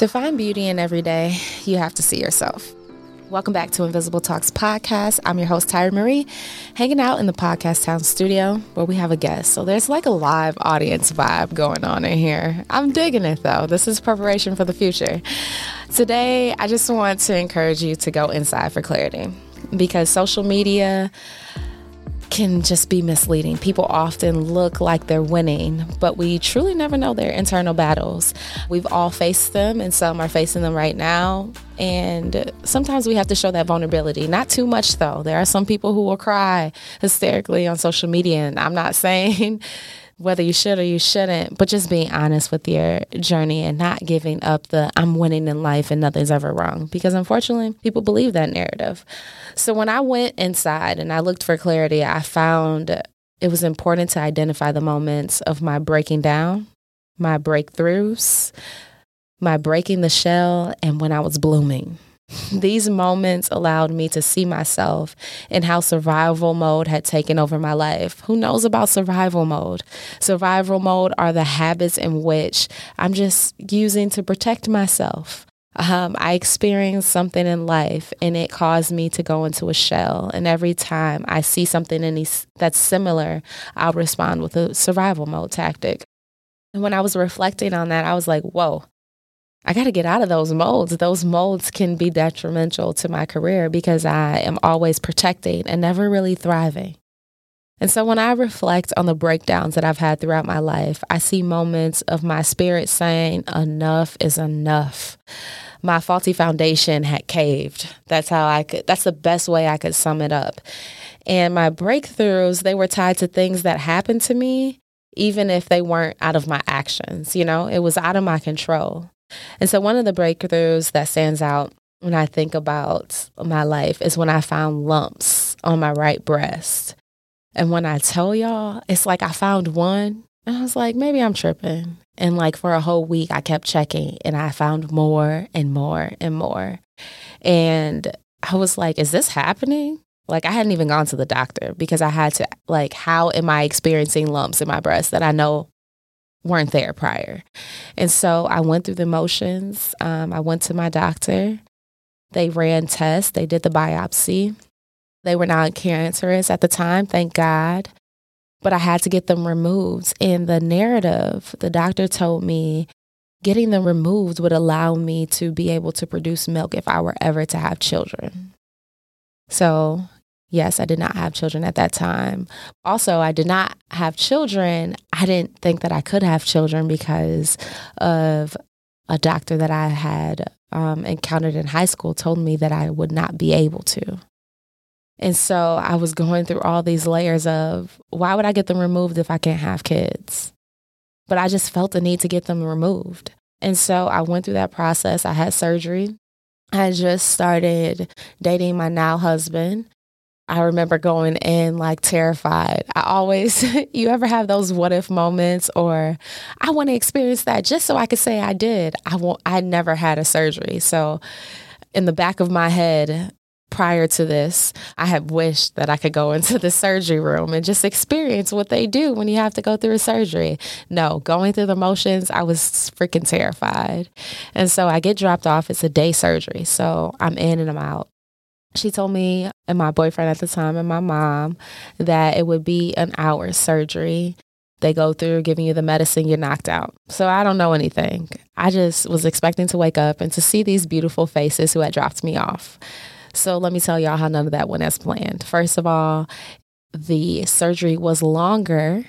To find beauty in every day, you have to see yourself. Welcome back to Invisible Talks podcast. I'm your host, Tyra Marie, hanging out in the Podcast Town studio where we have a guest. So there's like a live audience vibe going on in here. I'm digging it though. This is preparation for the future. Today, I just want to encourage you to go inside for clarity because social media can just be misleading. People often look like they're winning, but we truly never know their internal battles. We've all faced them, and some are facing them right now. And sometimes we have to show that vulnerability. Not too much, though. There are some people who will cry hysterically on social media, and I'm not saying whether you should or you shouldn't, but just being honest with your journey and not giving up the I'm winning in life and nothing's ever wrong. Because unfortunately, people believe that narrative. So when I went inside and I looked for clarity, I found it was important to identify the moments of my breaking down, my breakthroughs, my breaking the shell, and when I was blooming. These moments allowed me to see myself and how survival mode had taken over my life. Who knows about survival mode? Survival mode are the habits in which I'm just using to protect myself. Um, I experienced something in life and it caused me to go into a shell. And every time I see something that's similar, I'll respond with a survival mode tactic. And when I was reflecting on that, I was like, whoa, I got to get out of those molds. Those molds can be detrimental to my career because I am always protecting and never really thriving. And so when I reflect on the breakdowns that I've had throughout my life, I see moments of my spirit saying, enough is enough. My faulty foundation had caved. That's how I could, that's the best way I could sum it up. And my breakthroughs, they were tied to things that happened to me, even if they weren't out of my actions. You know, it was out of my control. And so one of the breakthroughs that stands out when I think about my life is when I found lumps on my right breast. And when I tell y'all, it's like I found one and I was like, maybe I'm tripping. And like for a whole week, I kept checking and I found more and more and more. And I was like, is this happening? Like I hadn't even gone to the doctor because I had to like, how am I experiencing lumps in my breast that I know weren't there prior. And so I went through the motions. Um, I went to my doctor. They ran tests, they did the biopsy. They were not cancerous at the time, thank God. But I had to get them removed. In the narrative, the doctor told me getting them removed would allow me to be able to produce milk if I were ever to have children. So Yes, I did not have children at that time. Also, I did not have children. I didn't think that I could have children because of a doctor that I had um, encountered in high school told me that I would not be able to. And so I was going through all these layers of why would I get them removed if I can't have kids? But I just felt the need to get them removed. And so I went through that process. I had surgery. I just started dating my now husband. I remember going in like terrified. I always, you ever have those what if moments or I want to experience that just so I could say I did. I won't, I never had a surgery. So in the back of my head, prior to this, I had wished that I could go into the surgery room and just experience what they do when you have to go through a surgery. No, going through the motions, I was freaking terrified. And so I get dropped off. It's a day surgery. So I'm in and I'm out she told me and my boyfriend at the time and my mom that it would be an hour surgery. They go through giving you the medicine, you're knocked out. So I don't know anything. I just was expecting to wake up and to see these beautiful faces who had dropped me off. So let me tell y'all how none of that went as planned. First of all, the surgery was longer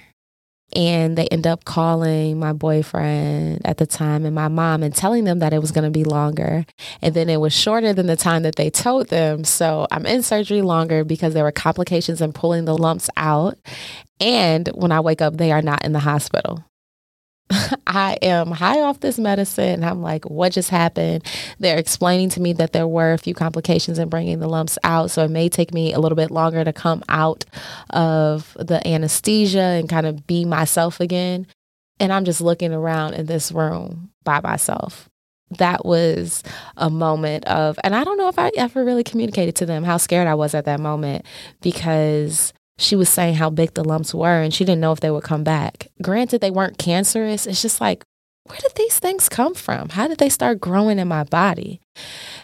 and they end up calling my boyfriend at the time and my mom and telling them that it was going to be longer. And then it was shorter than the time that they told them. So I'm in surgery longer because there were complications in pulling the lumps out. And when I wake up, they are not in the hospital. I am high off this medicine. I'm like, what just happened? They're explaining to me that there were a few complications in bringing the lumps out. So it may take me a little bit longer to come out of the anesthesia and kind of be myself again. And I'm just looking around in this room by myself. That was a moment of, and I don't know if I ever really communicated to them how scared I was at that moment because she was saying how big the lumps were and she didn't know if they would come back. Granted, they weren't cancerous. It's just like, where did these things come from? How did they start growing in my body?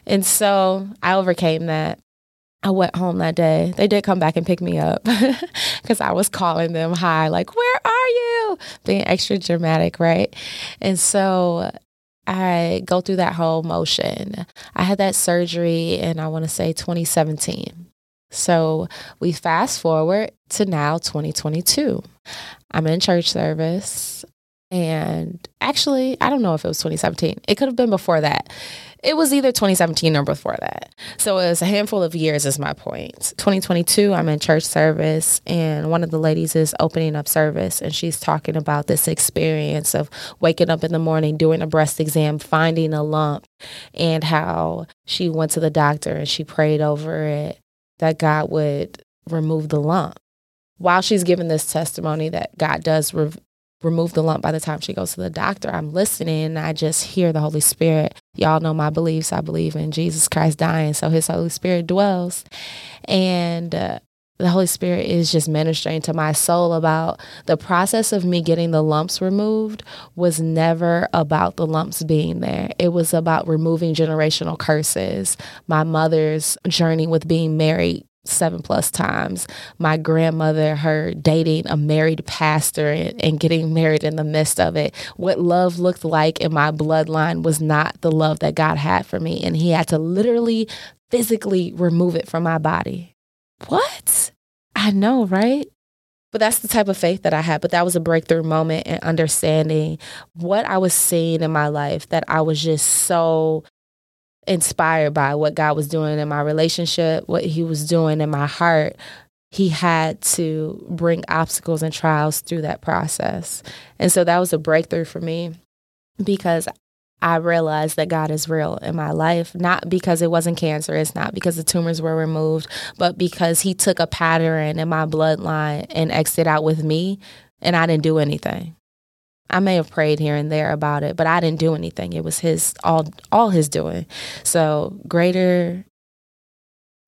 And so I overcame that. I went home that day. They did come back and pick me up because I was calling them high, like, Where are you? Being extra dramatic, right? And so I go through that whole motion. I had that surgery in, I want to say, 2017. So we fast forward to now 2022. I'm in church service. And actually, I don't know if it was 2017. It could have been before that. It was either 2017 or before that. So it was a handful of years, is my point. 2022, I'm in church service, and one of the ladies is opening up service, and she's talking about this experience of waking up in the morning, doing a breast exam, finding a lump, and how she went to the doctor and she prayed over it that God would remove the lump. While she's giving this testimony that God does re- remove the lump by the time she goes to the doctor, I'm listening and I just hear the Holy Spirit. Y'all know my beliefs. I believe in Jesus Christ dying, so his Holy Spirit dwells. And uh, the Holy Spirit is just ministering to my soul about the process of me getting the lumps removed was never about the lumps being there. It was about removing generational curses. My mother's journey with being married seven plus times. My grandmother, her dating a married pastor and, and, getting married in the midst of it. What love looked like in my bloodline was not the love that God had for me. And He had to literally, physically remove it from my body. What? I know, right? But that's the type of faith that I had. But that was a breakthrough moment in understanding what I was seeing in my life that I was just so inspired by what God was doing in my relationship, what He was doing in my heart. He had to bring obstacles and trials through that process. And so that was a breakthrough for me because I realized that God is real in my life, not because it wasn't cancerous, not because the tumors were removed, but because He took a pattern in my bloodline and exited out with me, and I didn't do anything. I may have prayed here and there about it, but I didn't do anything. It was His all all His doing. So greater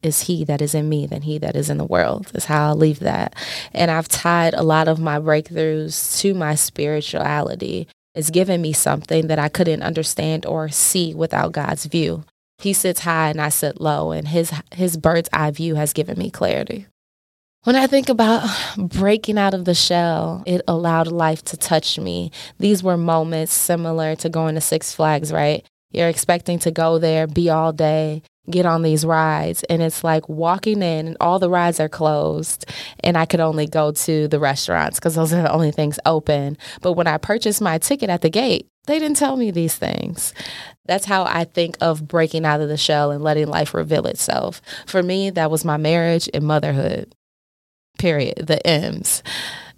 is he that is in me than he that is in the world is how I'll leave that. And I've tied a lot of my breakthroughs to my spirituality is giving me something that I couldn't understand or see without God's view. He sits high and I sit low, and his his bird's eye view has given me clarity. When I think about breaking out of the shell, it allowed life to touch me. These were moments similar to going to Six Flags, right? You're expecting to go there, be all day, get on these rides and it's like walking in and all the rides are closed and I could only go to the restaurants because those are the only things open. But when I purchased my ticket at the gate, they didn't tell me these things. That's how I think of breaking out of the shell and letting life reveal itself. For me, that was my marriage and motherhood. Period. The M's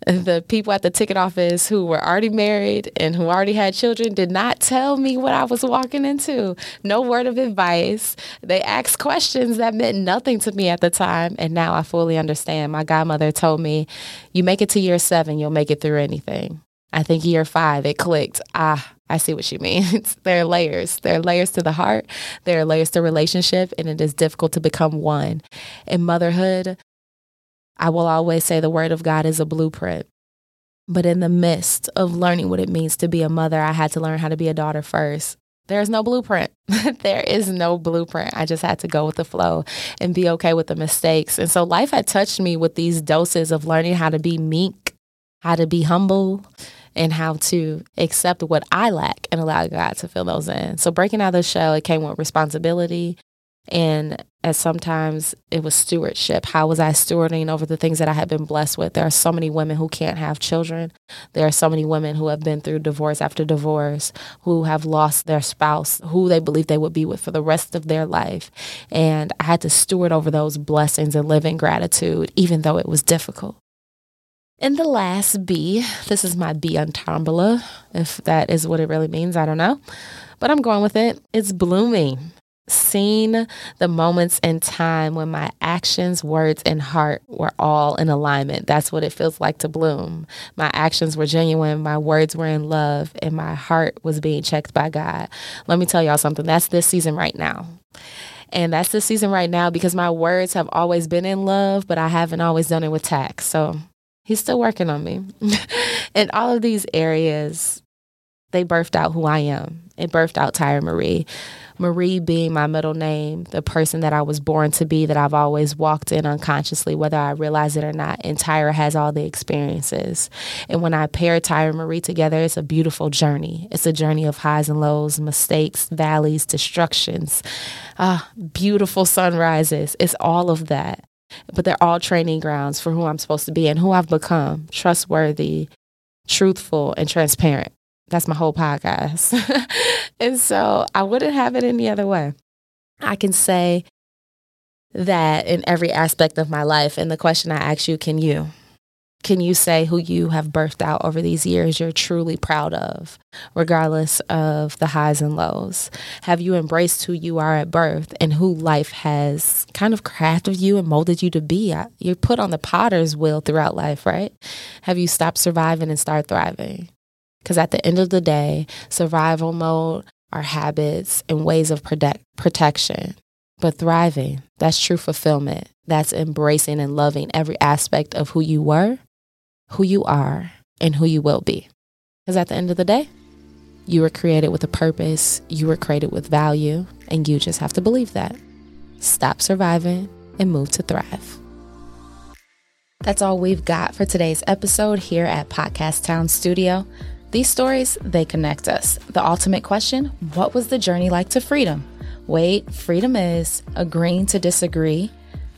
the people at the ticket office who were already married and who already had children did not tell me what I was walking into. No word of advice. They asked questions that meant nothing to me at the time. And now I fully understand. My godmother told me, You make it to year seven, you'll make it through anything. I think year five, it clicked. Ah, I see what she means. there are layers. There are layers to the heart. There are layers to relationship, and it is difficult to become one. In motherhood, I will always say the word of God is a blueprint. But in the midst of learning what it means to be a mother, I had to learn how to be a daughter first. There's no blueprint. there is no blueprint. I just had to go with the flow and be okay with the mistakes. And so life had touched me with these doses of learning how to be meek, how to be humble, and how to accept what I lack and allow God to fill those in. So breaking out of the shell, it came with responsibility, and as sometimes it was stewardship. How was I stewarding over the things that I had been blessed with? There are so many women who can't have children. There are so many women who have been through divorce after divorce, who have lost their spouse, who they believe they would be with for the rest of their life. And I had to steward over those blessings and live in gratitude, even though it was difficult. And the last B, this is my B ensemble, if that is what it really means, I don't know. But I'm going with it. It's blooming seen the moments in time when my actions, words, and heart were all in alignment. That's what it feels like to bloom. My actions were genuine, my words were in love, and my heart was being checked by God. Let me tell y'all something. That's this season right now. And that's the season right now because my words have always been in love, but I haven't always done it with tact. So he's still working on me. in all of these areas, they birthed out who I am. It birthed out Tyra Marie. Marie being my middle name, the person that I was born to be, that I've always walked in unconsciously, whether I realize it or not. And Tyra has all the experiences. And when I pair Tyra and Marie together, it's a beautiful journey. It's a journey of highs and lows, mistakes, valleys, destructions, ah, beautiful sunrises. It's all of that. But they're all training grounds for who I'm supposed to be and who I've become trustworthy, truthful, and transparent. That's my whole podcast. and so I wouldn't have it any other way. I can say that in every aspect of my life. And the question I ask you, can you? Can you say who you have birthed out over these years you're truly proud of, regardless of the highs and lows? Have you embraced who you are at birth and who life has kind of crafted you and molded you to be? You're put on the potter's wheel throughout life, right? Have you stopped surviving and start thriving? Because at the end of the day, survival mode are habits and ways of protect- protection. But thriving, that's true fulfillment. That's embracing and loving every aspect of who you were, who you are, and who you will be. Because at the end of the day, you were created with a purpose, you were created with value, and you just have to believe that. Stop surviving and move to thrive. That's all we've got for today's episode here at Podcast Town Studio. These stories, they connect us. The ultimate question what was the journey like to freedom? Wait, freedom is agreeing to disagree,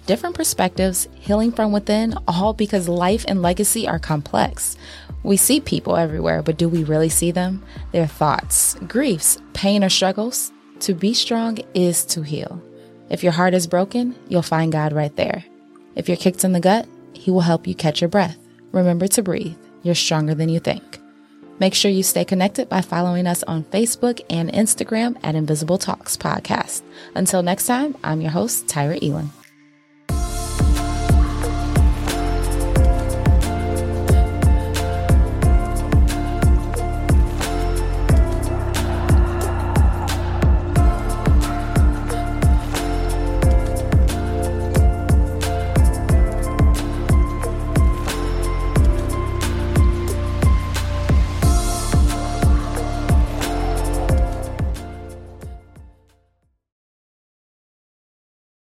different perspectives, healing from within, all because life and legacy are complex. We see people everywhere, but do we really see them? Their thoughts, griefs, pain, or struggles? To be strong is to heal. If your heart is broken, you'll find God right there. If you're kicked in the gut, He will help you catch your breath. Remember to breathe. You're stronger than you think. Make sure you stay connected by following us on Facebook and Instagram at Invisible Talks Podcast. Until next time, I'm your host, Tyra Elon.